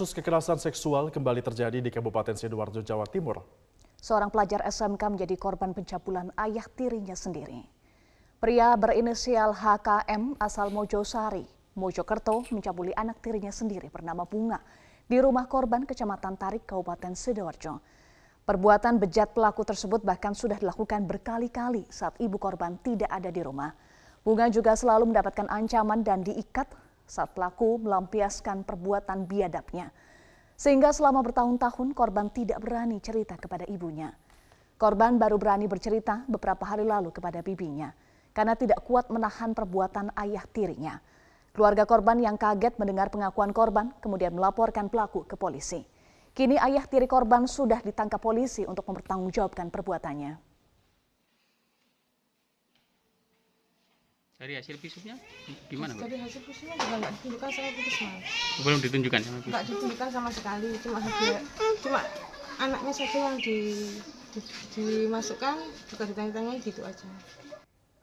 Kasus kekerasan seksual kembali terjadi di Kabupaten Sidoarjo, Jawa Timur. Seorang pelajar SMK menjadi korban pencabulan ayah tirinya sendiri. Pria berinisial HKM asal Mojosari, Mojokerto mencabuli anak tirinya sendiri bernama Bunga di rumah korban Kecamatan Tarik, Kabupaten Sidoarjo. Perbuatan bejat pelaku tersebut bahkan sudah dilakukan berkali-kali saat ibu korban tidak ada di rumah. Bunga juga selalu mendapatkan ancaman dan diikat saat pelaku melampiaskan perbuatan biadabnya. Sehingga selama bertahun-tahun korban tidak berani cerita kepada ibunya. Korban baru berani bercerita beberapa hari lalu kepada bibinya karena tidak kuat menahan perbuatan ayah tirinya. Keluarga korban yang kaget mendengar pengakuan korban kemudian melaporkan pelaku ke polisi. Kini ayah tiri korban sudah ditangkap polisi untuk mempertanggungjawabkan perbuatannya. Dari hasil visumnya gimana? Dari hasil visumnya juga nggak ditunjukkan sama puskesmas. Belum ditunjukkan sama Nggak ditunjukkan sama sekali, cuma dia, cuma anaknya saja yang di, di, dimasukkan, juga ditanya-tanya gitu aja.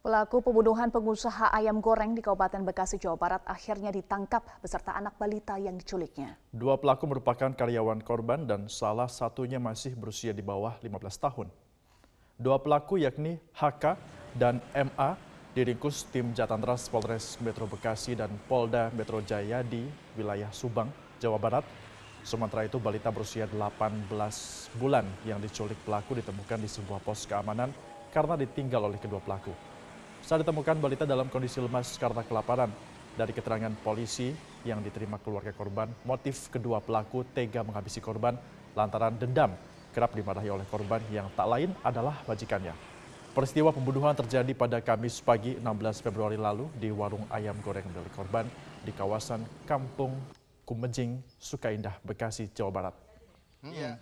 Pelaku pembunuhan pengusaha ayam goreng di Kabupaten Bekasi, Jawa Barat akhirnya ditangkap beserta anak balita yang diculiknya. Dua pelaku merupakan karyawan korban dan salah satunya masih berusia di bawah 15 tahun. Dua pelaku yakni HK dan MA diringkus tim Jatantras Polres Metro Bekasi dan Polda Metro Jaya di wilayah Subang, Jawa Barat. Sementara itu balita berusia 18 bulan yang diculik pelaku ditemukan di sebuah pos keamanan karena ditinggal oleh kedua pelaku. Saat ditemukan balita dalam kondisi lemas karena kelaparan. Dari keterangan polisi yang diterima keluarga korban, motif kedua pelaku tega menghabisi korban lantaran dendam kerap dimarahi oleh korban yang tak lain adalah majikannya. Peristiwa pembunuhan terjadi pada Kamis pagi 16 Februari lalu di warung ayam goreng milik korban di kawasan Kampung Kumejing, Sukaindah, Bekasi, Jawa Barat. Hmm.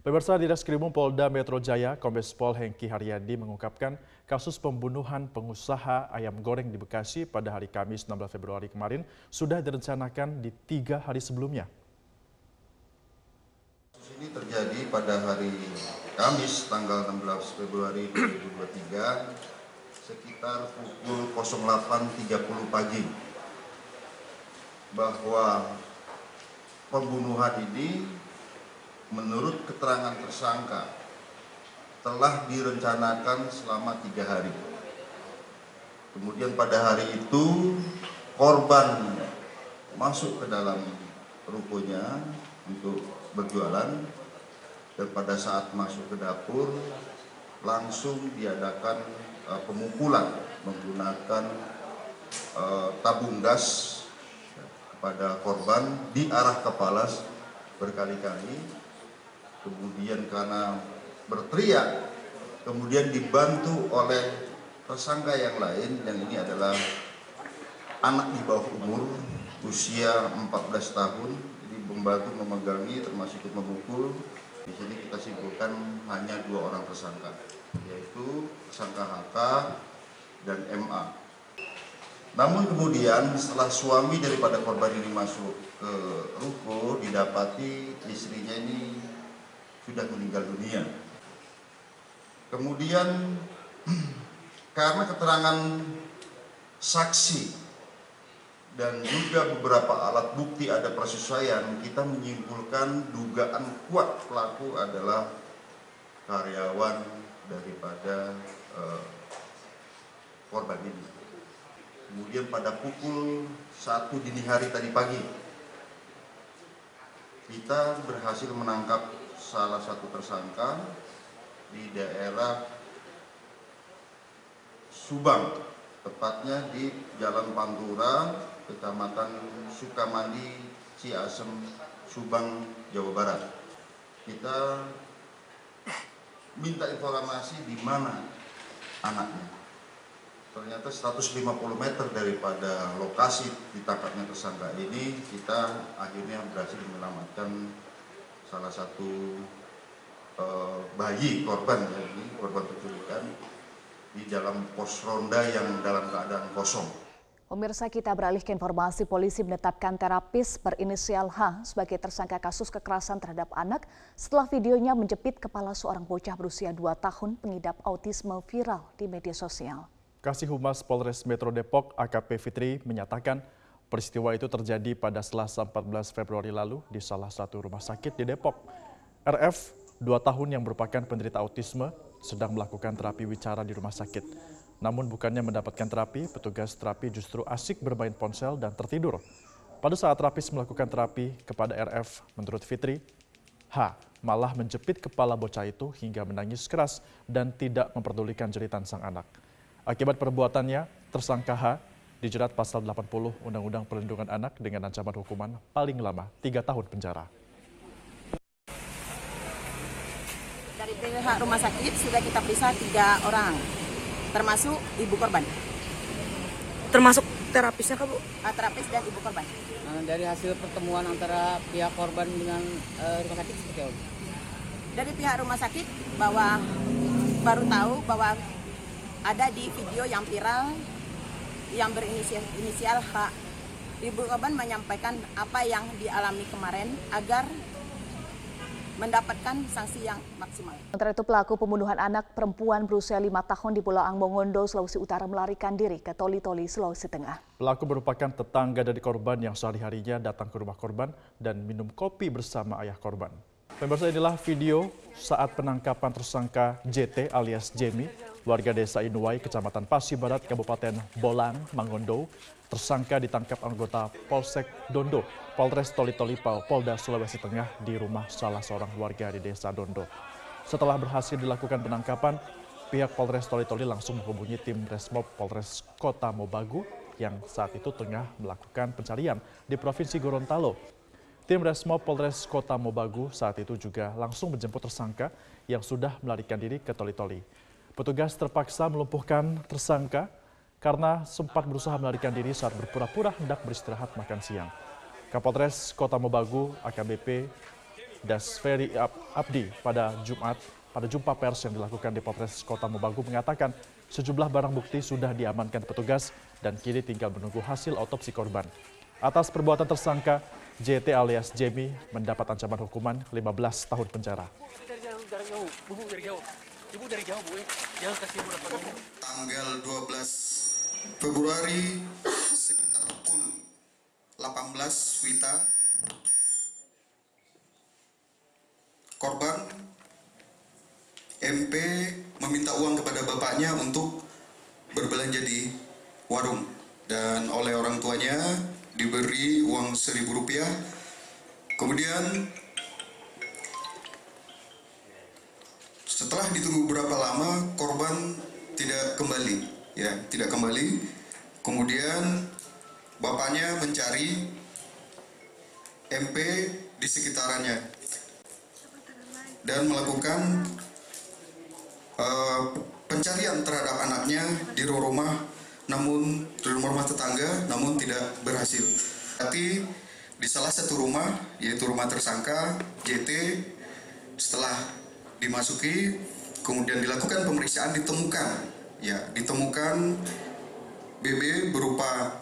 Pemirsa di Reskrimum Polda Metro Jaya, Kombes Pol Hengki Haryadi mengungkapkan kasus pembunuhan pengusaha ayam goreng di Bekasi pada hari Kamis 16 Februari kemarin sudah direncanakan di tiga hari sebelumnya. Kasus ini terjadi pada hari Kamis tanggal 16 Februari 2023 sekitar pukul 08.30 pagi bahwa pembunuhan ini menurut keterangan tersangka telah direncanakan selama tiga hari. Kemudian pada hari itu korban masuk ke dalam rukonya untuk berjualan dan pada saat masuk ke dapur langsung diadakan uh, pemukulan menggunakan uh, tabung gas kepada korban di arah kepala berkali-kali kemudian karena berteriak, kemudian dibantu oleh tersangka yang lain, yang ini adalah anak di bawah umur, usia 14 tahun, jadi membantu memegangi termasuk memukul. Di sini kita simpulkan hanya dua orang tersangka, yaitu tersangka HK dan MA. Namun kemudian setelah suami daripada korban ini masuk ke ruko, didapati istrinya ini sudah meninggal dunia. Kemudian karena keterangan saksi dan juga beberapa alat bukti ada persesuaian, kita menyimpulkan dugaan kuat pelaku adalah karyawan daripada uh, korban ini. Kemudian pada pukul satu dini hari tadi pagi, kita berhasil menangkap salah satu tersangka di daerah Subang, tepatnya di Jalan Pantura, Kecamatan Sukamandi, Ciasem, Subang, Jawa Barat. Kita minta informasi di mana anaknya. Ternyata 150 meter daripada lokasi ditangkapnya tersangka ini, kita akhirnya berhasil menyelamatkan salah satu uh, bayi korban ya ini korban penculikan di dalam pos ronda yang dalam keadaan kosong. Pemirsa kita beralih ke informasi polisi menetapkan terapis berinisial H sebagai tersangka kasus kekerasan terhadap anak setelah videonya menjepit kepala seorang bocah berusia 2 tahun pengidap autisme viral di media sosial. Kasih Humas Polres Metro Depok AKP Fitri menyatakan peristiwa itu terjadi pada Selasa 14 Februari lalu di salah satu rumah sakit di Depok. RF, 2 tahun yang merupakan penderita autisme, sedang melakukan terapi wicara di rumah sakit. Namun bukannya mendapatkan terapi, petugas terapi justru asik bermain ponsel dan tertidur. Pada saat terapis melakukan terapi kepada RF, menurut Fitri, H malah menjepit kepala bocah itu hingga menangis keras dan tidak memperdulikan jeritan sang anak. Akibat perbuatannya, tersangka H dijerat pasal 80 Undang-Undang Perlindungan Anak dengan ancaman hukuman paling lama 3 tahun penjara. Dari pihak rumah sakit sudah kita periksa tiga orang termasuk ibu korban. Termasuk terapisnya kak Bu? Uh, terapis dan ibu korban. Nah, dari hasil pertemuan antara pihak korban dengan uh, rumah sakit seperti apa? Dari pihak rumah sakit bahwa baru tahu bahwa ada di video yang viral yang berinisial inisial H. Ibu korban menyampaikan apa yang dialami kemarin agar mendapatkan sanksi yang maksimal. Sementara itu pelaku pembunuhan anak perempuan berusia lima tahun di Pulau Angmongondo, Sulawesi Utara melarikan diri ke Toli-Toli, Sulawesi Tengah. Pelaku merupakan tetangga dari korban yang sehari-harinya datang ke rumah korban dan minum kopi bersama ayah korban. Pemirsa inilah video saat penangkapan tersangka JT alias Jamie, warga desa Inuai, Kecamatan Pasi Barat, Kabupaten Bolang, Mangondo, Tersangka ditangkap anggota Polsek Dondo, Polres Toli-Toli Polda Sulawesi Tengah di rumah salah seorang warga di desa Dondo. Setelah berhasil dilakukan penangkapan, pihak Polres Toli-Toli langsung menghubungi tim Resmob Polres Kota Mobagu yang saat itu tengah melakukan pencarian di Provinsi Gorontalo. Tim Resmob Polres Kota Mobagu saat itu juga langsung menjemput tersangka yang sudah melarikan diri ke Toli-Toli. Petugas terpaksa melumpuhkan tersangka karena sempat berusaha melarikan diri saat berpura-pura hendak beristirahat makan siang. Kapolres Kota Mobagu AKBP Dasferi Abdi pada Jumat pada jumpa pers yang dilakukan di Polres Kota Mobagu mengatakan sejumlah barang bukti sudah diamankan petugas dan kini tinggal menunggu hasil otopsi korban. Atas perbuatan tersangka, JT alias Jamie mendapat ancaman hukuman 15 tahun penjara. Tanggal 12 Februari sekitar pukul 18 Wita korban MP meminta uang kepada bapaknya untuk berbelanja di warung. Dan oleh orang tuanya diberi uang seribu rupiah. Kemudian setelah ditunggu berapa lama korban tidak kembali ya tidak kembali kemudian bapaknya mencari MP di sekitarannya dan melakukan uh, pencarian terhadap anaknya di rumah namun di rumah tetangga namun tidak berhasil. Tapi di salah satu rumah yaitu rumah tersangka JT setelah dimasuki kemudian dilakukan pemeriksaan ditemukan. Ya ditemukan BB berupa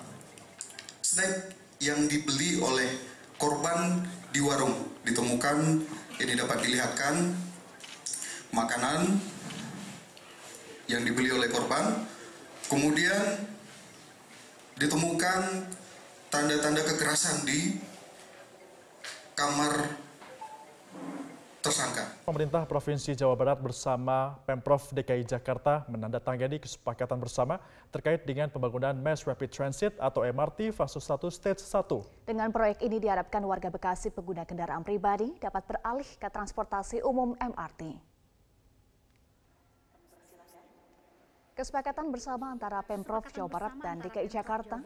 snack yang dibeli oleh korban di warung. Ditemukan ini dapat dilihatkan makanan yang dibeli oleh korban. Kemudian ditemukan tanda-tanda kekerasan di kamar tersangka. Pemerintah Provinsi Jawa Barat bersama Pemprov DKI Jakarta menandatangani kesepakatan bersama terkait dengan pembangunan Mass Rapid Transit atau MRT fase 1 stage 1. Dengan proyek ini diharapkan warga Bekasi pengguna kendaraan pribadi dapat beralih ke transportasi umum MRT. Kesepakatan bersama antara Pemprov Jawa Barat dan DKI Jakarta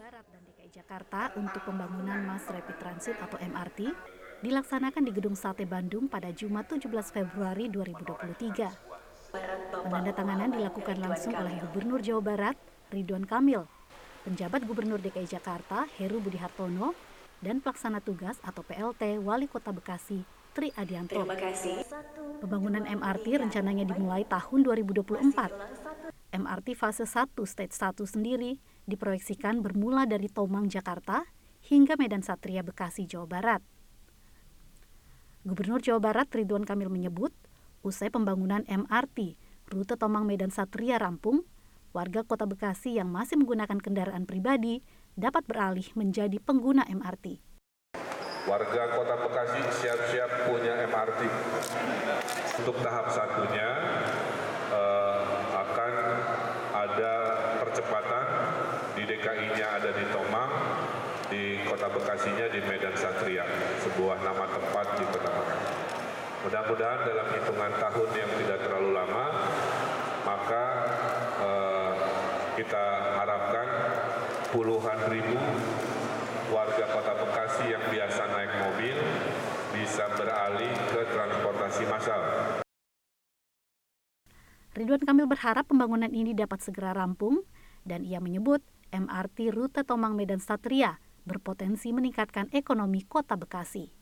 Jakarta untuk pembangunan Mass Rapid Transit atau MRT dilaksanakan di Gedung Sate Bandung pada Jumat 17 Februari 2023. Penandatanganan dilakukan langsung oleh Gubernur Jawa Barat, Ridwan Kamil, penjabat Gubernur DKI Jakarta, Heru Budi Hartono, dan pelaksana tugas atau PLT Wali Kota Bekasi, Tri Adianto. Pembangunan MRT rencananya dimulai tahun 2024. MRT fase 1 stage 1 sendiri diproyeksikan bermula dari Tomang, Jakarta, hingga Medan Satria, Bekasi, Jawa Barat. Gubernur Jawa Barat Ridwan Kamil menyebut, usai pembangunan MRT rute Tomang Medan Satria rampung, warga kota Bekasi yang masih menggunakan kendaraan pribadi dapat beralih menjadi pengguna MRT. Warga kota Bekasi siap-siap punya MRT. Untuk tahap satunya eh, akan ada percepatan di DKI-nya ada di Tomang, kota Bekasinya di Medan Satria, sebuah nama tempat di kota Bekasi. Mudah-mudahan dalam hitungan tahun yang tidak terlalu lama, maka eh, kita harapkan puluhan ribu warga kota Bekasi yang biasa naik mobil bisa beralih ke transportasi massal. Ridwan Kamil berharap pembangunan ini dapat segera rampung dan ia menyebut MRT rute Tomang Medan Satria berpotensi meningkatkan ekonomi kota Bekasi.